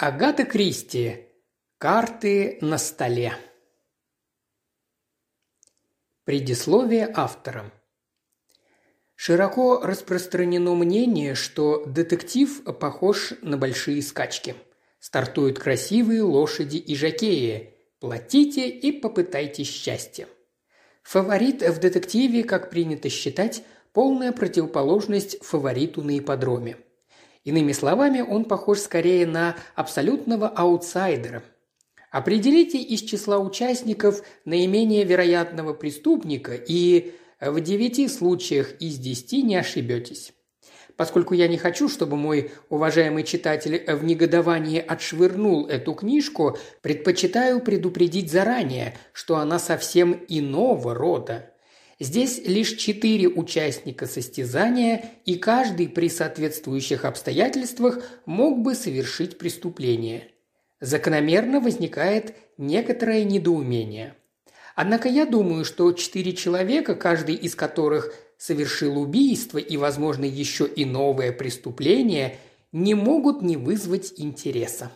Агата Кристи. Карты на столе. Предисловие автора. Широко распространено мнение, что детектив похож на большие скачки. Стартуют красивые лошади и жакеи. Платите и попытайте счастье. Фаворит в детективе, как принято считать, полная противоположность фавориту на ипподроме – Иными словами, он похож скорее на абсолютного аутсайдера. Определите из числа участников наименее вероятного преступника, и в девяти случаях из десяти не ошибетесь. Поскольку я не хочу, чтобы мой уважаемый читатель в негодовании отшвырнул эту книжку, предпочитаю предупредить заранее, что она совсем иного рода. Здесь лишь четыре участника состязания, и каждый при соответствующих обстоятельствах мог бы совершить преступление. Закономерно возникает некоторое недоумение. Однако я думаю, что четыре человека, каждый из которых совершил убийство и, возможно, еще и новое преступление, не могут не вызвать интереса.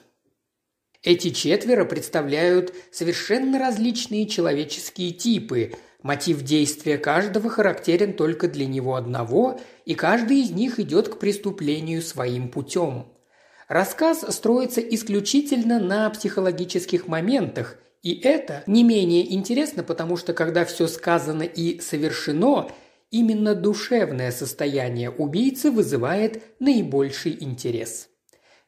Эти четверо представляют совершенно различные человеческие типы – Мотив действия каждого характерен только для него одного, и каждый из них идет к преступлению своим путем. Рассказ строится исключительно на психологических моментах, и это не менее интересно, потому что когда все сказано и совершено, именно душевное состояние убийцы вызывает наибольший интерес.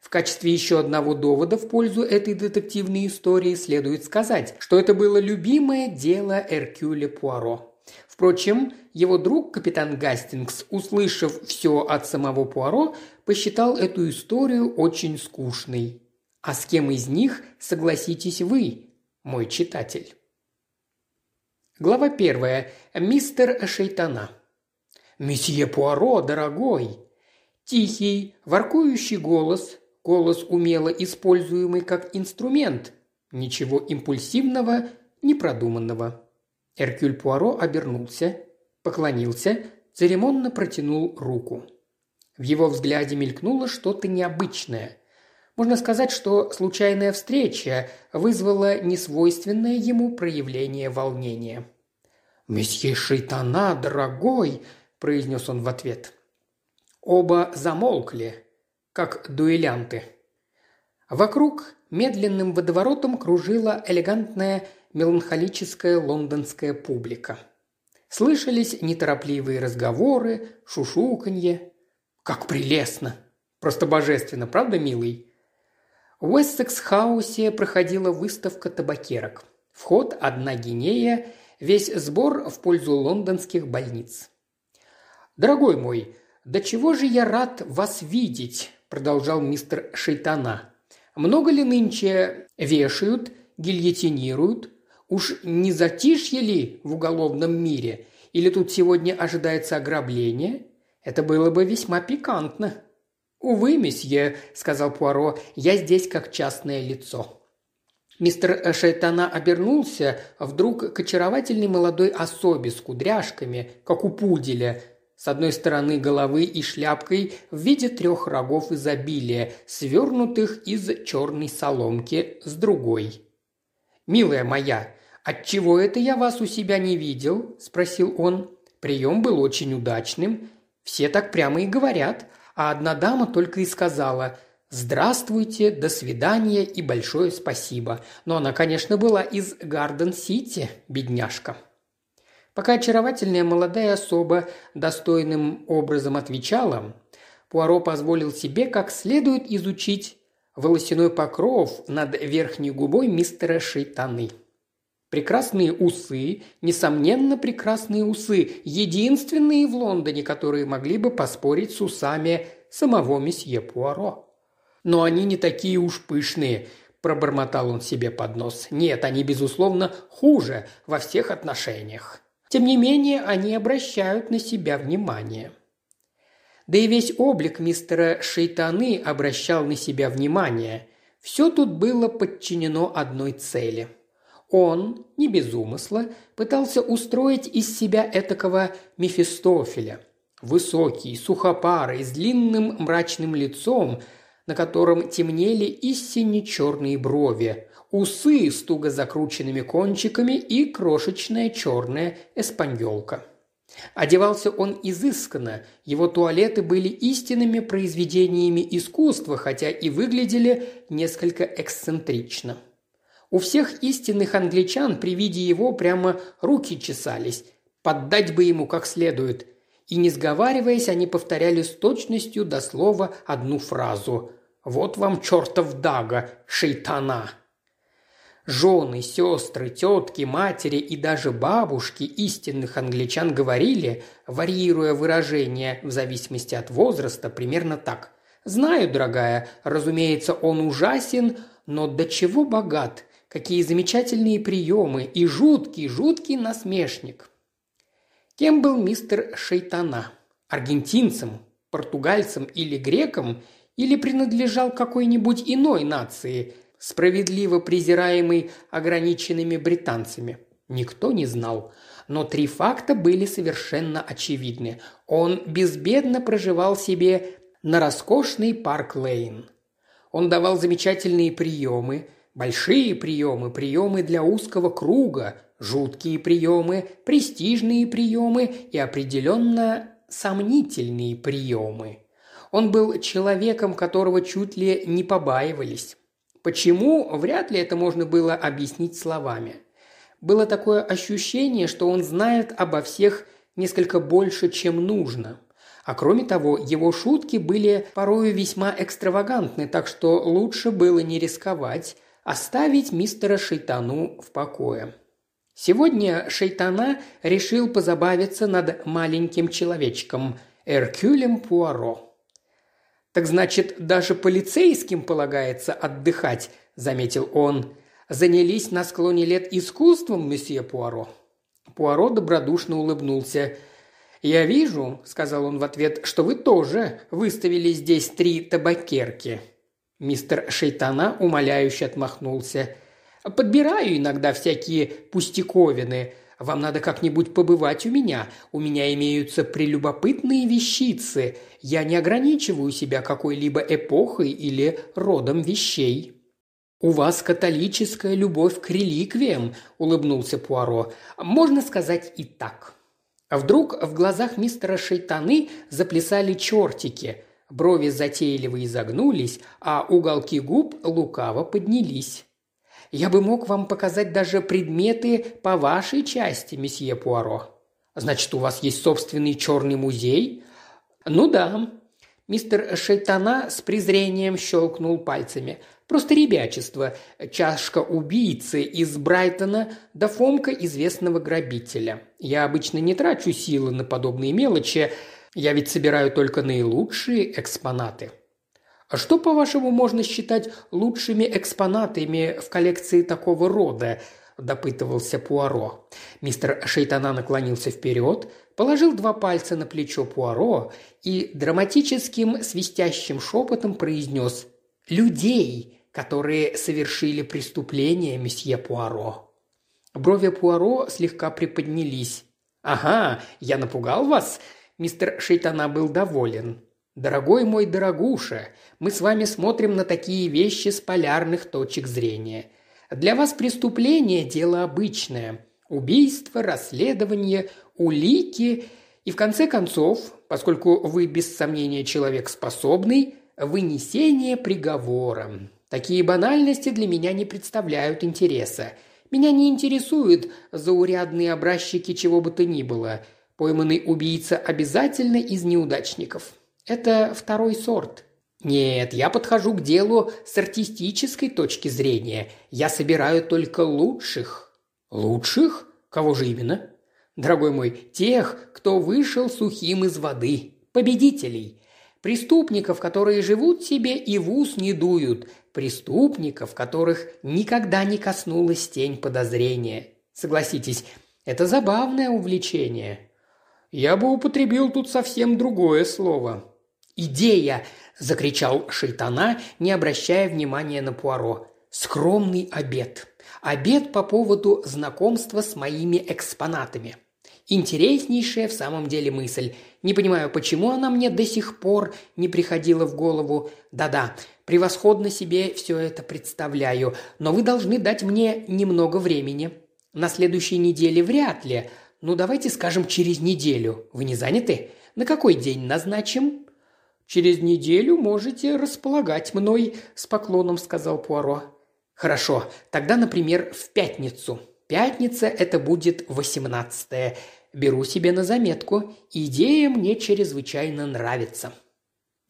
В качестве еще одного довода в пользу этой детективной истории следует сказать, что это было любимое дело Эркюля Пуаро. Впрочем, его друг, капитан Гастингс, услышав все от самого Пуаро, посчитал эту историю очень скучной. А с кем из них согласитесь вы, мой читатель? Глава первая. Мистер Шейтана. «Месье Пуаро, дорогой!» Тихий, воркующий голос, Голос умело используемый как инструмент. Ничего импульсивного, непродуманного. Эркюль Пуаро обернулся, поклонился, церемонно протянул руку. В его взгляде мелькнуло что-то необычное. Можно сказать, что случайная встреча вызвала несвойственное ему проявление волнения. «Месье Шейтана, дорогой!» – произнес он в ответ. Оба замолкли, как дуэлянты. Вокруг медленным водоворотом кружила элегантная меланхолическая лондонская публика. Слышались неторопливые разговоры, шушуканье. Как прелестно! Просто божественно, правда, милый? В Уэссекс-хаусе проходила выставка табакерок. Вход – одна гинея, весь сбор в пользу лондонских больниц. «Дорогой мой, до чего же я рад вас видеть!» Продолжал мистер Шейтана. «Много ли нынче вешают, гильотинируют? Уж не затишье ли в уголовном мире? Или тут сегодня ожидается ограбление? Это было бы весьма пикантно». «Увы, месье», – сказал Пуаро, – «я здесь как частное лицо». Мистер Шейтана обернулся вдруг к очаровательной молодой особе с кудряшками, как у пуделя, с одной стороны головы и шляпкой в виде трех рогов изобилия, свернутых из черной соломки, с другой. «Милая моя, отчего это я вас у себя не видел?» – спросил он. Прием был очень удачным. Все так прямо и говорят. А одна дама только и сказала «Здравствуйте, до свидания и большое спасибо». Но она, конечно, была из Гарден-Сити, бедняжка. Пока очаровательная молодая особа достойным образом отвечала, Пуаро позволил себе как следует изучить волосяной покров над верхней губой мистера Шейтаны. Прекрасные усы, несомненно прекрасные усы, единственные в Лондоне, которые могли бы поспорить с усами самого месье Пуаро. Но они не такие уж пышные, пробормотал он себе под нос. Нет, они, безусловно, хуже во всех отношениях. Тем не менее, они обращают на себя внимание. Да и весь облик мистера Шейтаны обращал на себя внимание. Все тут было подчинено одной цели. Он, не без умысла, пытался устроить из себя этакого Мефистофеля. Высокий, сухопарый, с длинным мрачным лицом, на котором темнели истинно черные брови, усы с туго закрученными кончиками и крошечная черная эспаньолка. Одевался он изысканно, его туалеты были истинными произведениями искусства, хотя и выглядели несколько эксцентрично. У всех истинных англичан при виде его прямо руки чесались, поддать бы ему как следует. И не сговариваясь, они повторяли с точностью до слова одну фразу «Вот вам чертов дага, шейтана!» Жены, сестры, тетки, матери и даже бабушки истинных англичан говорили, варьируя выражения в зависимости от возраста, примерно так. «Знаю, дорогая, разумеется, он ужасен, но до чего богат, какие замечательные приемы и жуткий, жуткий насмешник». Кем был мистер Шейтана? Аргентинцем, португальцем или греком? Или принадлежал какой-нибудь иной нации, справедливо презираемый ограниченными британцами. Никто не знал. Но три факта были совершенно очевидны. Он безбедно проживал себе на роскошный парк Лейн. Он давал замечательные приемы, большие приемы, приемы для узкого круга, жуткие приемы, престижные приемы и определенно сомнительные приемы. Он был человеком, которого чуть ли не побаивались. Почему, вряд ли это можно было объяснить словами. Было такое ощущение, что он знает обо всех несколько больше, чем нужно. А кроме того, его шутки были порою весьма экстравагантны, так что лучше было не рисковать, оставить мистера Шейтану в покое. Сегодня Шейтана решил позабавиться над маленьким человечком – Эркюлем Пуаро. «Так значит, даже полицейским полагается отдыхать», – заметил он. «Занялись на склоне лет искусством, месье Пуаро?» Пуаро добродушно улыбнулся. «Я вижу», – сказал он в ответ, – «что вы тоже выставили здесь три табакерки». Мистер Шейтана умоляюще отмахнулся. «Подбираю иногда всякие пустяковины. Вам надо как-нибудь побывать у меня. У меня имеются прелюбопытные вещицы. Я не ограничиваю себя какой-либо эпохой или родом вещей». «У вас католическая любовь к реликвиям», – улыбнулся Пуаро. «Можно сказать и так». Вдруг в глазах мистера Шейтаны заплясали чертики. Брови затейливо изогнулись, а уголки губ лукаво поднялись. Я бы мог вам показать даже предметы по вашей части, месье Пуаро. Значит, у вас есть собственный черный музей? Ну да. Мистер Шейтана с презрением щелкнул пальцами. Просто ребячество. Чашка убийцы из Брайтона да Фомка известного грабителя. Я обычно не трачу силы на подобные мелочи. Я ведь собираю только наилучшие экспонаты. А что, по-вашему, можно считать лучшими экспонатами в коллекции такого рода?» – допытывался Пуаро. Мистер Шейтана наклонился вперед, положил два пальца на плечо Пуаро и драматическим свистящим шепотом произнес «Людей, которые совершили преступление, месье Пуаро». Брови Пуаро слегка приподнялись. «Ага, я напугал вас?» Мистер Шейтана был доволен. «Дорогой мой дорогуша, мы с вами смотрим на такие вещи с полярных точек зрения. Для вас преступление – дело обычное. Убийство, расследование, улики и, в конце концов, поскольку вы без сомнения человек способный, вынесение приговора. Такие банальности для меня не представляют интереса. Меня не интересуют заурядные образчики чего бы то ни было. Пойманный убийца обязательно из неудачников. Это второй сорт. Нет, я подхожу к делу с артистической точки зрения. Я собираю только лучших. Лучших? Кого же именно? Дорогой мой, тех, кто вышел сухим из воды. Победителей. Преступников, которые живут себе и в ус не дуют. Преступников, которых никогда не коснулась тень подозрения. Согласитесь, это забавное увлечение. Я бы употребил тут совсем другое слово. «Идея!» – закричал Шейтана, не обращая внимания на Пуаро. «Скромный обед. Обед по поводу знакомства с моими экспонатами. Интереснейшая в самом деле мысль. Не понимаю, почему она мне до сих пор не приходила в голову. Да-да, превосходно себе все это представляю, но вы должны дать мне немного времени. На следующей неделе вряд ли. Ну, давайте скажем, через неделю. Вы не заняты? На какой день назначим?» «Через неделю можете располагать мной», – с поклоном сказал Пуаро. «Хорошо, тогда, например, в пятницу. Пятница – это будет восемнадцатое. Беру себе на заметку. Идея мне чрезвычайно нравится».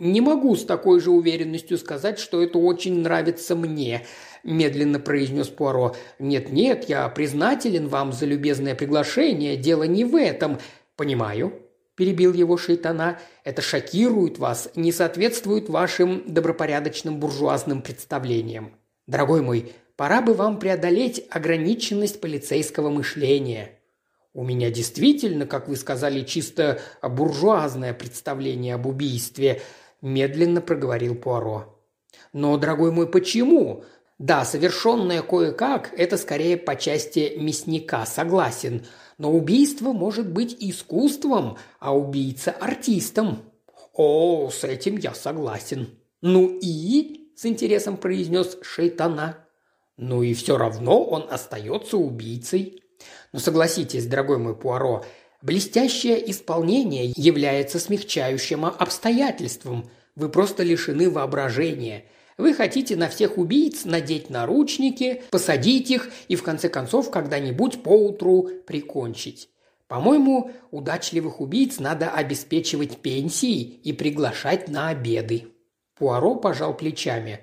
«Не могу с такой же уверенностью сказать, что это очень нравится мне», – медленно произнес Пуаро. «Нет-нет, я признателен вам за любезное приглашение. Дело не в этом. Понимаю, – перебил его шейтана. «Это шокирует вас, не соответствует вашим добропорядочным буржуазным представлениям. Дорогой мой, пора бы вам преодолеть ограниченность полицейского мышления. У меня действительно, как вы сказали, чисто буржуазное представление об убийстве», – медленно проговорил Пуаро. «Но, дорогой мой, почему? Да, совершенное кое-как – это скорее по части мясника, согласен – но убийство может быть искусством, а убийца – артистом. О, с этим я согласен. Ну и, с интересом произнес Шейтана. Ну и все равно он остается убийцей. Но согласитесь, дорогой мой Пуаро, блестящее исполнение является смягчающим обстоятельством. Вы просто лишены воображения – вы хотите на всех убийц надеть наручники, посадить их и в конце концов когда-нибудь поутру прикончить. По-моему, удачливых убийц надо обеспечивать пенсией и приглашать на обеды. Пуаро пожал плечами.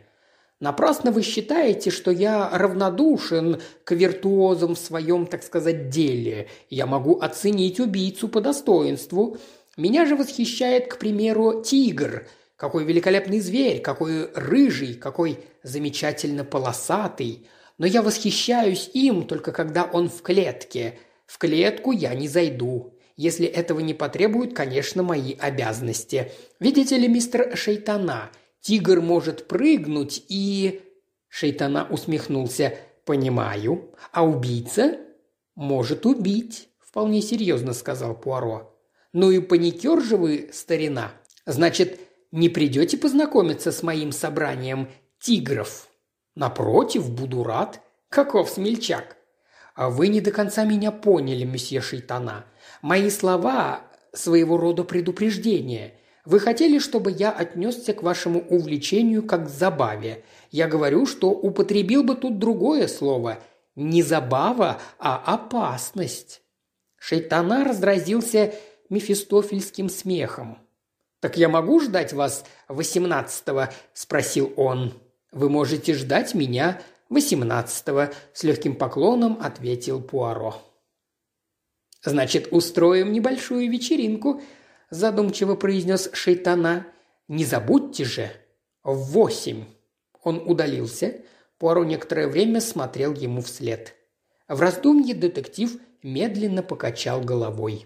Напрасно вы считаете, что я равнодушен к виртуозам в своем, так сказать, деле. Я могу оценить убийцу по достоинству. Меня же восхищает, к примеру, тигр – какой великолепный зверь, какой рыжий, какой замечательно полосатый. Но я восхищаюсь им только когда он в клетке. В клетку я не зайду. Если этого не потребуют, конечно, мои обязанности. Видите ли, мистер Шейтана, тигр может прыгнуть и...» Шейтана усмехнулся. «Понимаю. А убийца?» «Может убить», – вполне серьезно сказал Пуаро. «Ну и паникер же вы, старина. Значит, не придете познакомиться с моим собранием тигров? Напротив, буду рад. Каков смельчак. А вы не до конца меня поняли, месье Шейтана. Мои слова – своего рода предупреждение. Вы хотели, чтобы я отнесся к вашему увлечению как к забаве. Я говорю, что употребил бы тут другое слово. Не забава, а опасность. Шейтана разразился мефистофельским смехом. «Так я могу ждать вас восемнадцатого?» – спросил он. «Вы можете ждать меня восемнадцатого», – с легким поклоном ответил Пуаро. «Значит, устроим небольшую вечеринку», – задумчиво произнес Шейтана. «Не забудьте же, в восемь». Он удалился. Пуаро некоторое время смотрел ему вслед. В раздумье детектив медленно покачал головой.